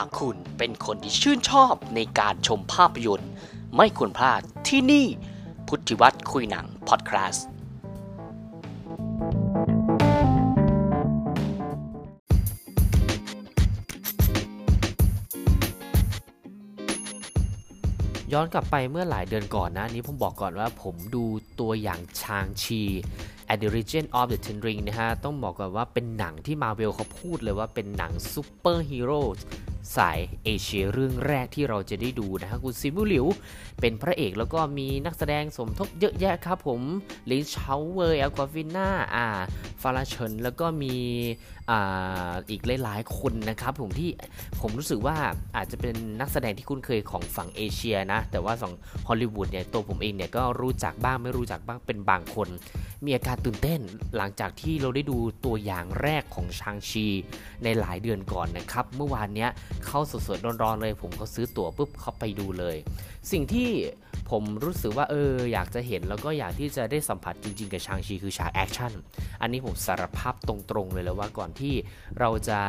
หากคุณเป็นคนที่ชื่นชอบในการชมภาพยนตร์ ไม่ควรพลาดที่นี่พุทธิวัฒน์คุยหนังพอดแคสต์ย้อนกลับไปเมื่อหลายเดือนก่อนนะนนี้ผมบอกก่อนว่าผมดูตัวอย่างชางชี at the Region of the Ten Ring นะฮะ ต้องบอกก่อนว่าเป็นหนังที่มาเวลเขาพูดเลยว่าเป็นหนังซูเปอร์ฮีโร่ สายเอเชียเรื่องแรกที่เราจะได้ดูนะครับคุณซิมูหลิว เป็นพระเอกแล้วก็มีนักแสดงสมทบเยอะแยะครับผมลินชาวเวอร์แอลกวาฟิน่าอ่าฟาราเชนแล้วก็มี อ,อีกหลายๆคนนะครับผมที่ผมรู้สึกว่าอาจจะเป็นนักแสดงที่คุ้นเคยของฝั่งเอเชียนะ แต่ว่าฝั่งฮอลลีวูดเนี่ยตัวผมเองเนี่ยก็รู้จักบ้างไม่รู้จักบ้างเป็นบางคน มีอาการตื่นเต้นหลังจากที่เราได้ดูตัวอย่างแรกของชางชี ในหลายเดือนก่อนนะครับ เมื่อวานเนี้ยเข้าสดๆร้อนๆเลย ผมก็ซื้อตั๋วปุ๊บเข้าไปดูเลย สิ่งที่ผมรู้สึกว่าเอออยากจะเห็นแล้วก็อยากที่จะได้สัมผัสจริงๆกับชางชีคือฉากแอคชั่นอันนี้ผมสารภาพตรงๆเลยแล้วว่าก่อนที่เราจะ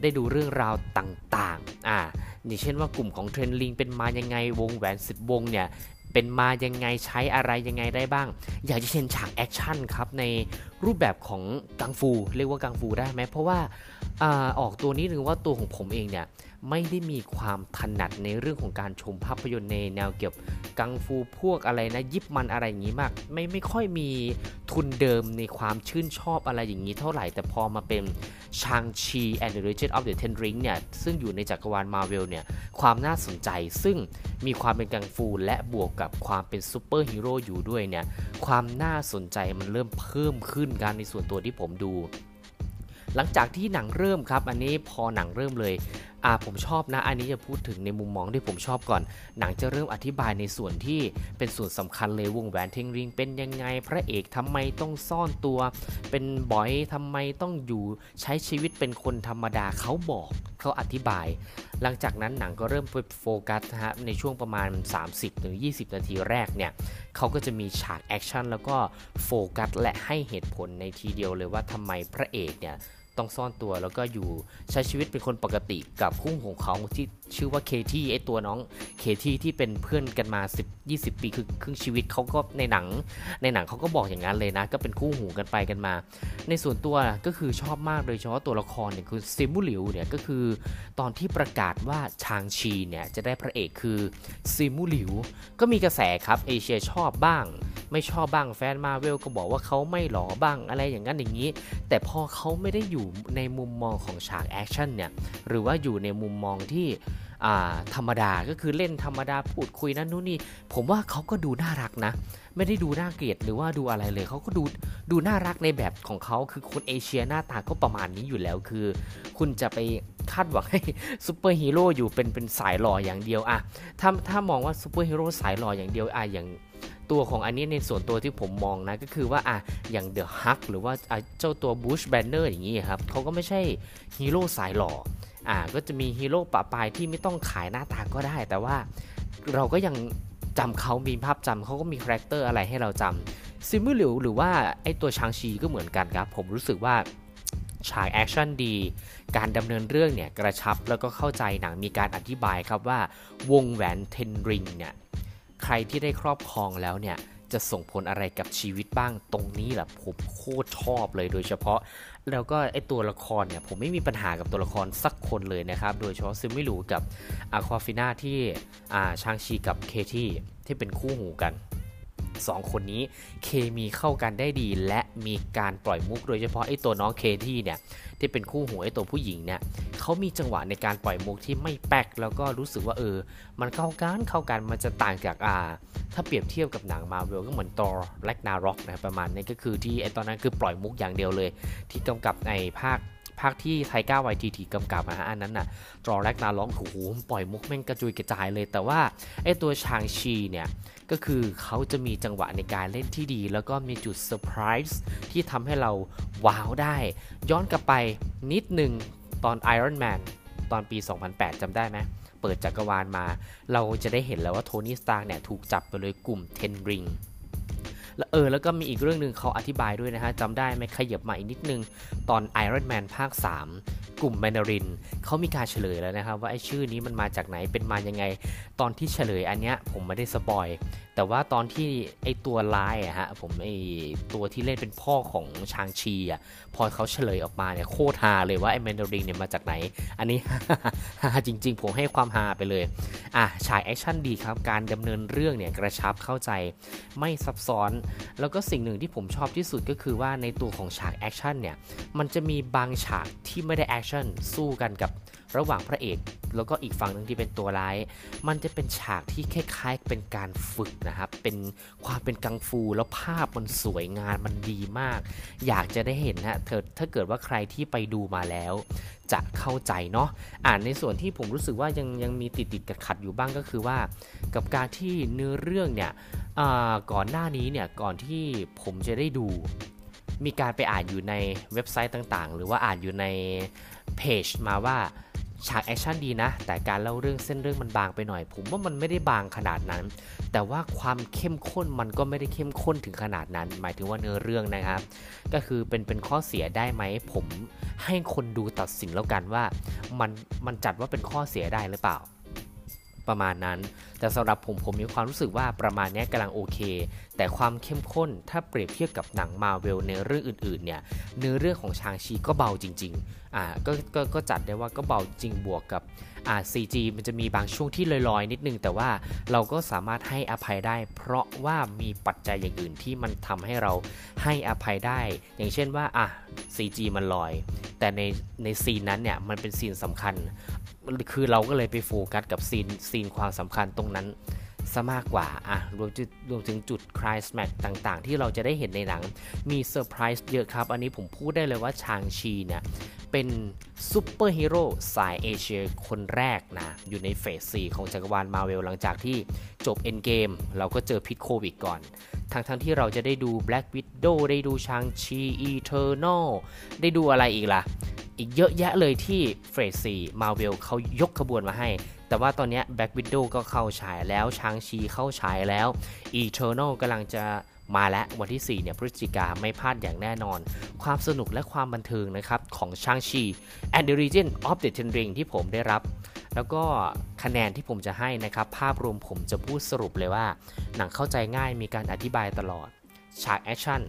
ได้ดูเรื่องราวต่างๆ อ่าอย่างเช่นว่ากลุ่มของ Ten Ring เป็นมายังไงวงแหวนสิบวงเนี่ยเป็นมายังไงใช้อะไรยังไงได้บ้าง อยากจะเห็นฉากแอคชั่นครับใน รูปแบบของกังฟู เรียกว่ากังฟูได้ไหมเพราะว่าออกตัวนี้หนึ่งว่าตัวของผมเองเนี่ยไม่ได้มีความถนัดในเรื่องของการชมภาพยนตร์ในแนวเกี่ยวกับกังฟูพวกอะไรนะยิปมันอะไรอย่างนี้มาก ไม่ไม่ค่อยมีทุนเดิมในความชื่นชอบอะไรอย่างนี้เท่าไหร่ แต่พอมาเป็นชางชี and the Legend of the Ten Ring เนี่ยซึ่งอยู่ในจักรวาลมาเวลเนี่ยความน่าสนใจซึ่งมีความเป็นกังฟูและบวกกับความเป็นซูเปอร์ฮีโร่อยู่ด้วยเนี่ยความน่าสนใจมันเริ่มเพิ่มขึ้นกันในส่วนตัวที่ผมดู หลังจากที่หนังเริ่มครับ อันนี้พอหนังเริ่มเลย อ่าผมชอบนะ อันนี้จะพูดถึงในมุมมองที่ผมชอบก่อน หนังจะเริ่มอธิบายในส่วนที่เป็นส่วนสำคัญเลยวงแหวน Ten Ring เป็นยังไง พระเอกทำไมต้องซ่อนตัว เป็นบ๋อยทำไมต้องอยู่ใช้ชีวิตเป็นคนธรรมดาเขาบอกเขาอธิบาย หลังจากนั้นหนังก็เริ่มไปโฟกัสนะฮะในช่วงประมาณ 30-20 นาทีแรกเนี่ยเขาก็จะมีฉากแอคชั่นแล้วก็โฟกัสและให้เหตุผลในทีเดียวเลยว่าทำไมพระเอกเนี่ย ต้องซ่อนตัวแล้วก็อยู่ใช้ชีวิตเป็นคนปกติกับคู่ของเขาที่ชื่อว่าเคที่ไอตัวน้องเคที่ที่เป็นเพื่อนกันมา 10 20 ปีคือครึ่งชีวิตเขาก็ในหนัง ในหนังเขาก็บอกอย่างนั้นเลยนะ ก็เป็นคู่หูกันไปกันมา ในส่วนตัวก็คือชอบมากโดยเฉพาะตัวละครเนี่ยคือ Simu Liu เนี่ยก็คือตอนที่ประกาศว่าชางชีเนี่ยจะได้พระเอกคือ Simu Liu ก็มีกระแสครับเอเชียชอบบ้าง ไม่ชอบบ้างแฟนมาเวลก็บอกว่าเขาไม่หล่อบ้างอะไรอย่างนั้นอย่างนี้ แต่พอเขาไม่ได้อยู่ในมุมมองของฉากแอคชั่นเนี่ยหรือว่าอยู่ในมุมมองที่ธรรมดาก็คือเล่นธรรมดาพูดคุยนั่นนู่นนี่ ผมว่าเขาก็ดูน่ารักนะ ไม่ได้ดูน่าเกลียดหรือว่าดูอะไรเลยเขาก็ดูดูน่ารักในแบบของเขาคือคนเอเชียหน้าตาก็ประมาณนี้อยู่แล้วคือ คุณจะไปคาดหวังให้ซูเปอร์ฮีโร่อยู่เป็นเป็นสายหล่ออย่างเดียวอะถ้าถ้ามองว่าซูเปอร์ฮีโร่สายหล่ออย่างเดียวอะอย่าง ตัวของอันนี้ในส่วนตัวที่ผมมองนะ ก็คือว่าอะอย่าง The Hulk หรือว่าเจ้าตัว Bruce Banner อย่างนี้ครับเขาก็ไม่ใช่ฮีโร่สายหล่ออ่าก็จะมีฮีโร่ประปรายที่ไม่ต้องขายหน้าตาก็ได้ แต่ว่าเราก็ยังจำเขามีภาพจำเขาก็มีคาแรคเตอร์อะไรให้เราจำ Simu Liu หรือว่าไอตัวชางชีก็เหมือนกันครับ ผมรู้สึกว่าฉากแอคชั่นดี การดำเนินเรื่องเนี่ยกระชับแล้วก็เข้าใจหนังมีการอธิบายครับว่า วงแหวน Ten Ring เนี่ย ใครที่ได้ครอบครองแล้วเนี่ยจะส่งผลอะไรกับชีวิตบ้างตรงนี้แหละผมโคตรชอบเลยโดยเฉพาะ แล้วก็ไอตัวละครเนี่ยผมไม่มีปัญหากับตัวละครสักคนเลยนะครับ โดยเฉพาะ Simu Liu กับAwkwafina ที่อาชางชีกับเคที่ที่เป็นคู่หูกัน สองคนนี้เคมีเข้ากันได้ดี และมีการปล่อยมุกโดยเฉพาะไอ้ตัวน้องเคที่เนี่ยที่เป็นคู่หูไอ้ตัวผู้หญิงเนี่ยเขามีจังหวะในการปล่อยมุกที่ไม่แป๊กแล้วก็รู้สึกว่าเออ มันเข้ากันเข้ากันมันจะต่างจากอ่า ถ้าเปรียบเทียบกับหนังมาเวลก็เหมือน Thor Ragnarok นะประมาณนี้ก็คือที่ไอ้ตอนนั้นคือปล่อยมุกอย่างเดียวเลย ที่กำกับในภาค ภาคที่ Taika Waititi กำกับนะฮะอันนั้นน่ะ Thor Ragnarok โอ้โหปล่อยมุกแม่งกระจุยกระจายเลย แต่ว่าไอตัวชางชีเนี่ยก็คือเขาจะมีจังหวะในการเล่นที่ดี แล้วก็มีจุดเซอร์ไพรส์ที่ทำให้เราว้าวได้ ย้อนกลับไปนิดหนึ่งตอน Iron Man ตอนปี 2008 จำได้ไหมเปิดจักรวาลมา เราจะได้เห็นแล้วว่า Tony Stark เนี่ยถูกจับไปเลยกลุ่ม Ten Ring แล้วเออแล้วก็มีอีกเรื่องหนึ่งเขาอธิบายด้วยนะฮะจำได้ไหมขยับมาอีกนิดนึง ตอน Iron Man ภาค 3 กลุ่มแมนดารินเขามีการเฉลยแล้วนะครับ ว่าไอ้ชื่อนี้มันมาจากไหนเป็นมายังไง ตอนที่เฉลยอันเนี้ยผมไม่ได้สปอย แต่ว่าตอนที่ไอ้ตัวร้ายอะฮะผมไอ้ตัวที่เล่นเป็นพ่อของชางชีอะพอเขาเฉลยออกมาเนี่ยโคตรฮาเลยว่าไอ้แมนดารินเนี่ยมาจากไหน อันนี้ฮาจริง ๆ ผมให้ความฮาไปเลยอะฉากแอคชั่นดีครับการดำเนินเรื่องเนี่ยกระชับเข้าใจไม่ซับซ้อน แล้วก็สิ่งหนึ่งที่ผมชอบที่สุดก็คือว่าในตัวของฉากแอคชั่นเนี่ยมันจะมีบางฉากที่ไม่ได้แอคชั่นสู้กันกับระหว่างพระเอก แล้วก็อีกฝั่งหนึ่งที่เป็นตัวร้าย มันจะเป็นฉากที่คล้ายๆเป็นการฝึกนะครับ เป็นความเป็นกังฟูแล้วภาพมันสวยงามมันดีมาก อยากจะได้เห็นนะเธอถ้าเกิดว่าใครที่ไปดูมาแล้ว จะเข้าใจเนาะอ่านในส่วนที่ผมรู้สึกว่ายังยังมีติดติดขัดขัดอยู่บ้างก็คือว่า กับการที่เนื้อเรื่องเนี่ยก่อนหน้านี้เนี่ยก่อนที่ผมจะได้ดูมีการไปอ่านอยู่ในเว็บไซต์ต่างๆ หรือว่าอ่านอยู่ใน เพจมาว่าฉากแอคชั่นดีนะ แต่การเล่าเรื่องเส้นเรื่องมันบางไปหน่อย ผมว่ามันไม่ได้บางขนาดนั้น แต่ว่าความเข้มข้นมันก็ไม่ได้เข้มข้นถึงขนาดนั้น หมายถึงว่าเนื้อเรื่องนะครับ ก็คือเป็นเป็นข้อเสียได้ไหม ผมให้คนดูตัดสินแล้วกันว่า มันมันจัดว่าเป็นข้อเสียได้หรือเปล่า ประมาณนั้น แต่สำหรับผมผมมีความรู้สึกว่าประมาณนี้ยกำลังโอเค แต่ความเข้มข้นถ้าเปรียบเทียบกับหนังมาเวลในเรื่องอื่นๆเนี่ยเนื้อเรื่องของชางชีก็เบาจริงๆอ่าก็ก็ก็จัดได้ว่าก็เบาจริงบวกกับ อ่า CG มันจะมีบางช่วงที่ลอยๆ นิดนึง แต่ว่าเราก็สามารถให้อภัยได้ เพราะว่ามีปัจจัยอย่างอื่นที่มันทำให้เราให้อภัยได้ อย่างเช่นว่าอะ CG มันลอย แต่ในในซีนนั้นเนี่ยมันเป็นซีนสำคัญ คือเราก็เลยไปโฟกัสกับซีนซีนความสำคัญตรงนั้น ซะมากกว่าอะรวมจุดรวมถึงจุดคลายสแมกต่างๆ ที่เราจะได้เห็นในหนัง มีเซอร์ไพรส์เยอะครับ อันนี้ผมพูดได้เลยว่าชางชีเนี่ย เป็นซูเปอร์ฮีโร่สายเอเชียคนแรกนะ อยู่ในเฟส 4 ของจักรวาลมาเวลหลังจากที่จบเอ็นเกมเราก็เจอพิษโควิดก่อน ทั้งๆที่เราจะได้ดู Black Widow ได้ดูชางชี Eternal ได้ดูอะไรอีกล่ะ อีกเยอะแยะเลยที่เฟส 4 มาเวลเขายกขบวนมาให้ แต่ว่าตอนนี้ Black Widow ก็เข้าฉายแล้วชางชีเข้าฉายแล้ว Eternal กำลังจะมาแล้ววันที่ 4 เนี่ยพฤศจิกาไม่พลาดอย่างแน่นอน ความสนุกและความบันเทิงนะครับ ของชางชี and the Region of the Ten Ring ที่ผมได้รับ แล้วก็คะแนนที่ผมจะให้นะครับ ภาพรวมผมจะพูดสรุปเลยว่า หนังเข้าใจง่ายมีการอธิบายตลอด ฉากแอคชั่น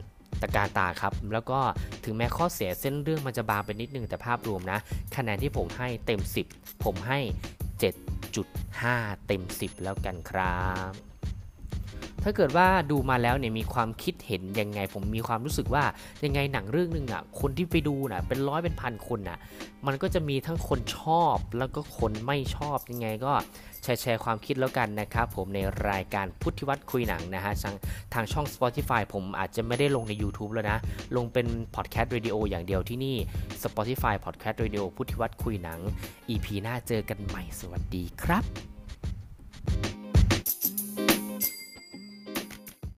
ตะการตาครับ แล้วก็ถึงแม้ข้อเสียเส้นเรื่องมันจะบางไปนิดนึงแต่ภาพรวมนะ คะแนนที่ผมให้เต็ม 10 ผมให้ 7.5เต็ม 10 แล้วกันครับ ถ้าเกิดว่าดูมาแล้วเนี่ยมีความคิดเห็นยังไง ผมมีความรู้สึกว่ายังไงหนังเรื่องหนึ่งอะคนที่ไปดูน่ะเป็นร้อยเป็นพันคนน่ะมันก็จะมีทั้งคนชอบแล้วก็คนไม่ชอบยังไงก็แชร์แชร์ความคิดแล้วกันนะครับผมในรายการพุทธิวัฒน์คุยหนังนะฮะทางทางช่อง Spotify ผมอาจจะไม่ได้ลงใน YouTube แล้วนะ ลงเป็นพอดแคสต์ Radio อย่างเดียวที่นี่ Spotify Podcast Radio พุทธิวัฒน์คุยหนัง EP หน้าเจอกันใหม่สวัสดีครับ